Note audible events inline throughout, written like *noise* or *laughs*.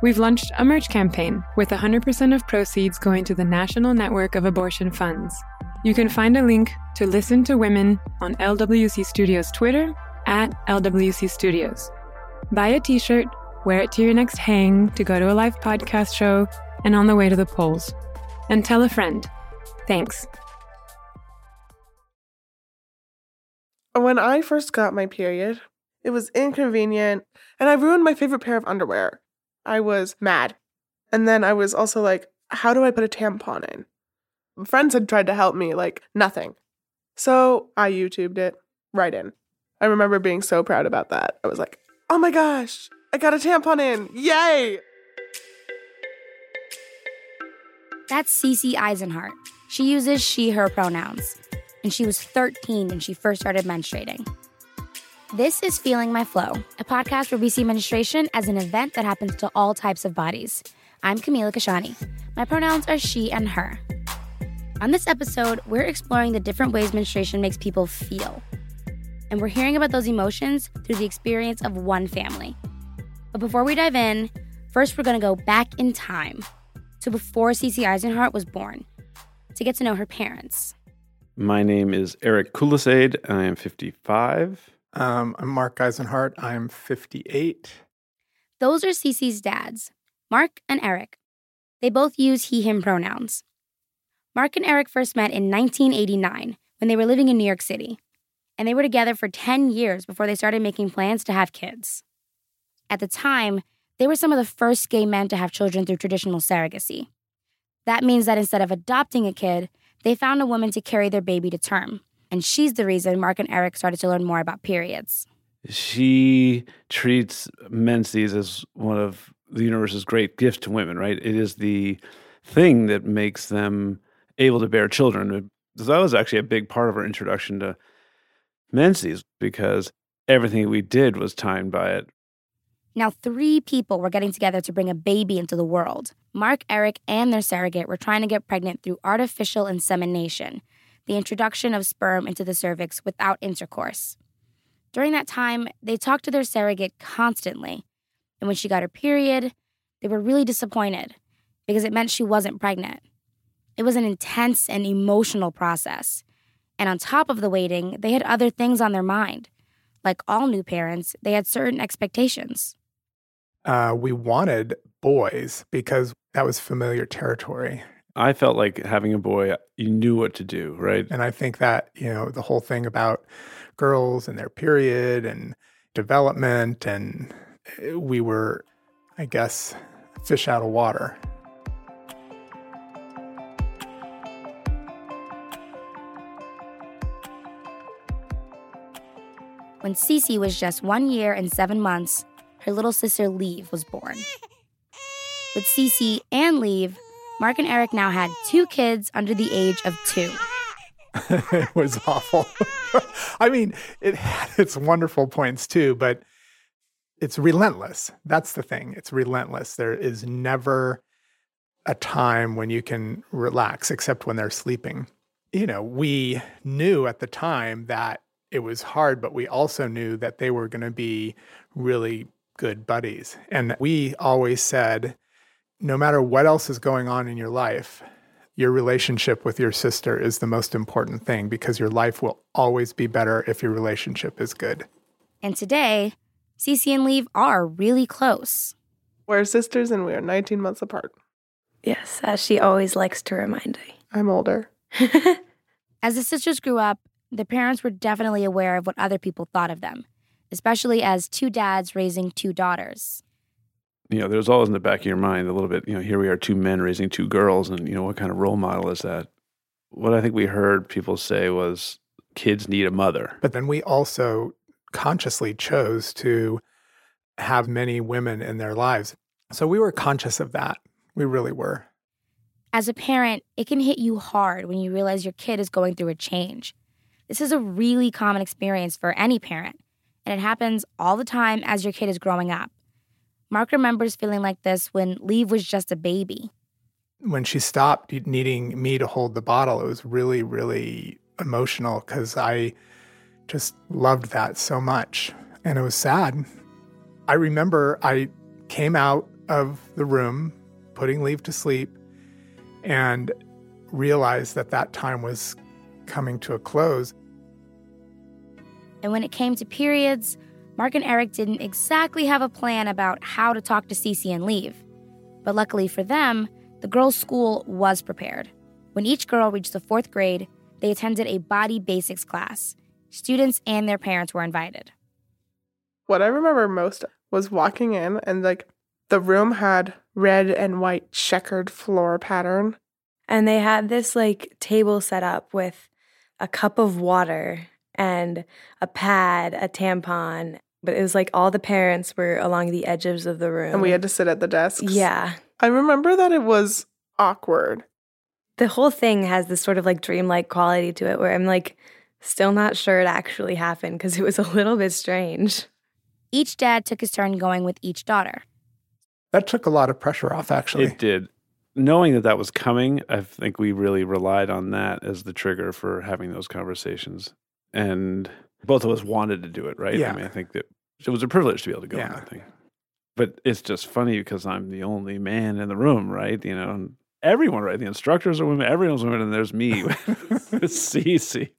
We've launched a merch campaign with 100% of proceeds going to the National Network of Abortion Funds. You can find a link to Listen to Women on LWC Studios Twitter at LWC Studios. Buy a t shirt, wear it to your next hang, to go to a live podcast show, and on the way to the polls. And tell a friend. Thanks. When I first got my period, it was inconvenient and I ruined my favorite pair of underwear. I was mad. And then I was also like, how do I put a tampon in? Friends had tried to help me, like nothing. So I YouTubed it right in. I remember being so proud about that. I was like, oh my gosh, I got a tampon in. Yay! That's Cece Eisenhart. She uses she, her pronouns. And she was 13 when she first started menstruating. This is Feeling My Flow, a podcast where we see menstruation as an event that happens to all types of bodies. I'm Camila Kashani. My pronouns are she and her. On this episode, we're exploring the different ways menstruation makes people feel. And we're hearing about those emotions through the experience of one family. But before we dive in, first we're going to go back in time to before Cece Eisenhart was born to get to know her parents. My name is Eric Kulisade. I am 55. Um, I'm Mark Eisenhart. I'm 58. Those are Cece's dads, Mark and Eric. They both use he, him pronouns. Mark and Eric first met in 1989 when they were living in New York City, and they were together for 10 years before they started making plans to have kids. At the time, they were some of the first gay men to have children through traditional surrogacy. That means that instead of adopting a kid, they found a woman to carry their baby to term. And she's the reason Mark and Eric started to learn more about periods. She treats menses as one of the universe's great gifts to women, right? It is the thing that makes them able to bear children. So that was actually a big part of our introduction to menses because everything we did was timed by it. Now, three people were getting together to bring a baby into the world. Mark, Eric, and their surrogate were trying to get pregnant through artificial insemination, the introduction of sperm into the cervix without intercourse. During that time, they talked to their surrogate constantly. And when she got her period, they were really disappointed because it meant she wasn't pregnant. It was an intense and emotional process. And on top of the waiting, they had other things on their mind. Like all new parents, they had certain expectations uh, we wanted boys because that was familiar territory. I felt like having a boy, you knew what to do, right? And I think that, you know, the whole thing about girls and their period and development, and eh, we were, I guess, fish out of water. When Cece was just one year and seven months, her little sister Leave was born. With Cece and Leave, Mark and Eric now had two kids under the age of two. *laughs* it was awful. *laughs* I mean, it had its wonderful points too, but it's relentless. That's the thing. It's relentless. There is never a time when you can relax except when they're sleeping. You know, we knew at the time that it was hard, but we also knew that they were going to be really good buddies. And we always said, no matter what else is going on in your life, your relationship with your sister is the most important thing because your life will always be better if your relationship is good. And today, Cece and Leave are really close. We're sisters and we are 19 months apart. Yes, as she always likes to remind me. I'm older. *laughs* as the sisters grew up, the parents were definitely aware of what other people thought of them especially as two dads raising two daughters. You know, there's always in the back of your mind a little bit, you know, here we are, two men raising two girls, and, you know, what kind of role model is that? What I think we heard people say was kids need a mother. But then we also consciously chose to have many women in their lives. So we were conscious of that. We really were. As a parent, it can hit you hard when you realize your kid is going through a change. This is a really common experience for any parent, and it happens all the time as your kid is growing up. Mark remembers feeling like this when Leave was just a baby. When she stopped needing me to hold the bottle, it was really, really emotional because I just loved that so much. And it was sad. I remember I came out of the room, putting Leave to sleep, and realized that that time was coming to a close. And when it came to periods, Mark and Eric didn't exactly have a plan about how to talk to Cece and leave. But luckily for them, the girls' school was prepared. When each girl reached the fourth grade, they attended a body basics class. Students and their parents were invited. What I remember most was walking in and like the room had red and white checkered floor pattern. And they had this like table set up with a cup of water and a pad, a tampon. But it was like all the parents were along the edges of the room. And we had to sit at the desks. Yeah. I remember that it was awkward. The whole thing has this sort of like dreamlike quality to it where I'm like still not sure it actually happened because it was a little bit strange. Each dad took his turn going with each daughter. That took a lot of pressure off, actually. It did. Knowing that that was coming, I think we really relied on that as the trigger for having those conversations. And both of us wanted to do it, right? Yeah. I mean, I think that it was a privilege to be able to go on that thing. But it's just funny because I'm the only man in the room, right? You know, and everyone, right? The instructors are women, everyone's women, and there's me *laughs* with Cece.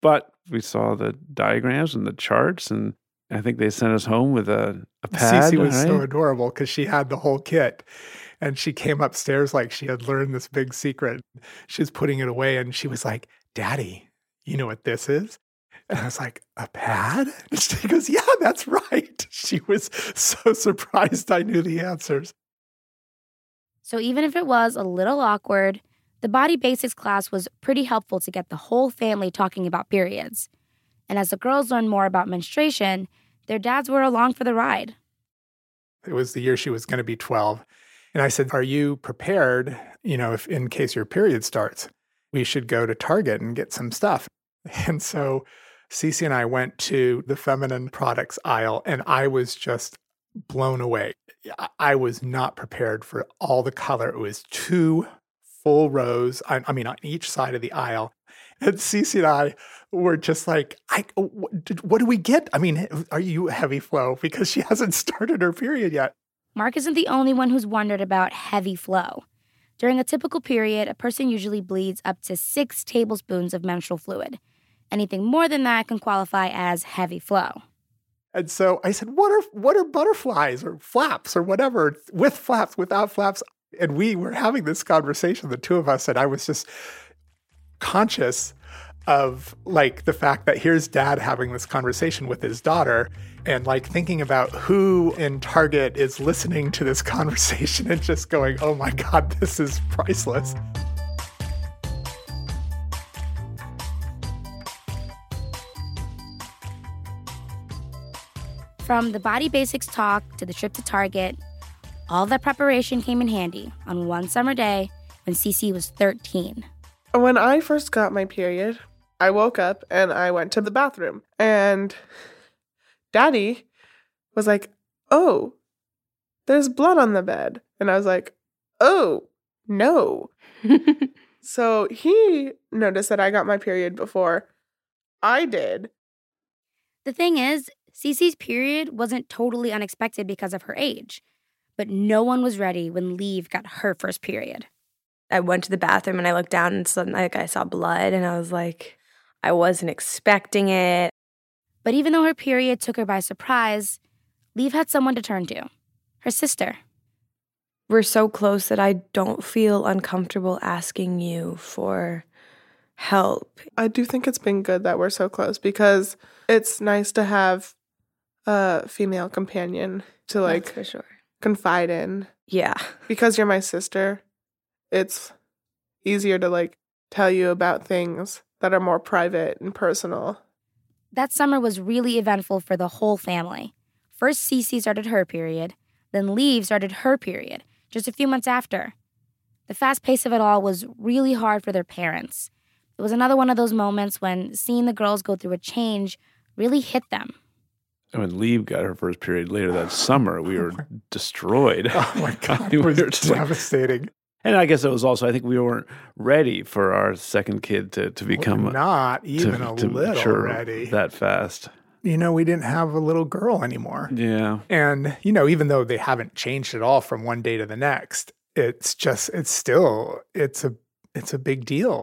But we saw the diagrams and the charts, and I think they sent us home with a, a pad. Cece was so adorable because she had the whole kit. And she came upstairs like she had learned this big secret. She was putting it away and she was like, Daddy, you know what this is? And I was like, A pad? *laughs* And she goes, Yeah, that's right. *laughs* She was so *laughs* surprised I knew the answers. So even if it was a little awkward, the body basics class was pretty helpful to get the whole family talking about periods. And as the girls learned more about menstruation, their dads were along for the ride. It was the year she was going to be 12. And I said, Are you prepared? You know, if in case your period starts, we should go to Target and get some stuff. And so Cece and I went to the feminine products aisle, and I was just blown away. I- was not prepared for all the color. It was two full rows, I, I mean, on each side of the aisle. And Cece and I were just like, I, what, did- what do we get? I mean, are you heavy flow? Because she *laughs* hasn't started her period yet. Mark isn't the only one who's wondered about heavy flow. During a typical period, a person usually bleeds up to six tablespoons of menstrual fluid. Anything more than that can qualify as heavy flow. And so I said, "What are what are butterflies or flaps or whatever with flaps, without flaps?" And we were having this conversation, the two of us, and I was just conscious of like the fact that here's dad having this conversation with his daughter and like thinking about who in Target is listening to this *laughs* conversation and just going, "Oh my god, this is priceless." From the body basics talk to the trip to Target, all that preparation came in handy on one summer day when Cece was 13. When I first got my period, I woke up and I went to the bathroom, and daddy was like, Oh, there's blood on the bed. And I was like, Oh, no. *laughs* So he noticed that I got my period before I did. The thing is, Cece's period wasn't totally unexpected because of her age, but no one was ready when Leave got her first period. I went to the bathroom and I looked down and suddenly like I saw blood and I was like, I wasn't expecting it. But even though her period took her by surprise, Leave had someone to turn to her sister. We're so close that I don't feel uncomfortable asking you for help. I do think it's been good that we're so close because it's nice to have a female companion to That's like for sure. confide in. Yeah. Because you're my sister, it's easier to like tell you about things that are more private and personal. That summer was really eventful for the whole family. First, Cece started her period, then Leave started her period, just a few months after. The fast pace of it all was really hard for their parents. It was another one of those moments when seeing the girls go through a change really hit them. When Lieb got her first period later that *laughs* summer, we were destroyed. Oh my *laughs* God. We It was were just like- devastating. and I guess it was also, I think we weren't ready for our second kid to, to become Not to- even a to little ready. that fast. you know, we didn't have a little girl anymore. Yeah. And, you know, even though they haven't changed at all from one day to the next, it's just, it's still, it's a, it's a big deal.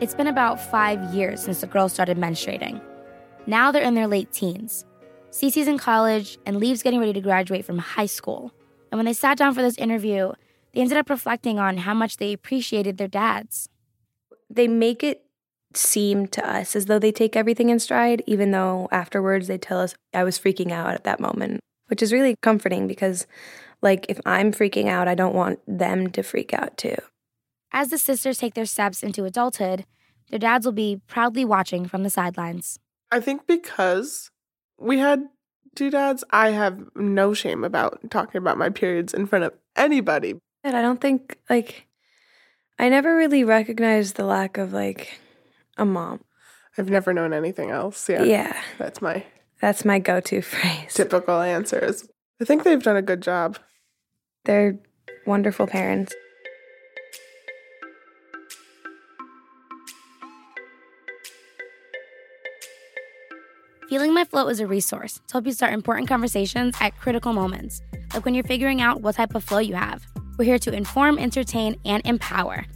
It's been about five years since the girls started menstruating. Now they're in their late teens. Cece's in college and Lieb's getting ready to graduate from high school. And when they sat down for this interview, they ended up reflecting on how much they appreciated their dads. They make it seem to us as though they take everything in stride, even though afterwards they tell us I was freaking out at that moment, which is really comforting because, like, if I'm freaking out, I don't want them to freak out too. As the sisters take their steps into adulthood, their dads will be proudly watching from the sidelines. I think because we had two dads, I have no shame about talking about my periods in front of anybody. And I don't think, like, I never really recognized the lack of, like, a mom. I've never known anything else. Yeah. Yeah, That's my that's my go to *laughs* phrase. typical answers. I think they've done a good job. They're wonderful parents. Feeling My Flow is a resource to help you start important conversations at critical moments, like when you're figuring out what type of flow you have. We're here to inform, entertain, and empower.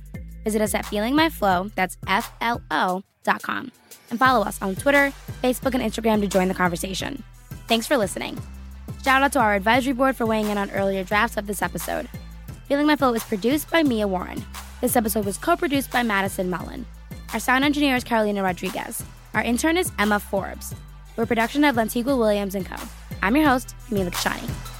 Visit us at Feeling My Flow, that's F L O dot com, and follow us on Twitter, Facebook, and Instagram to join the conversation. Thanks for listening. Shout out to our advisory board for weighing in on earlier drafts of this episode. Feeling My Flow is produced by Mia Warren. This episode was co produced by Madison Mullen. Our sound engineer is Carolina Rodriguez. Our intern is Emma Forbes. We're a production of Lantigua Williams & Co. I'm your host, Camila Kashani.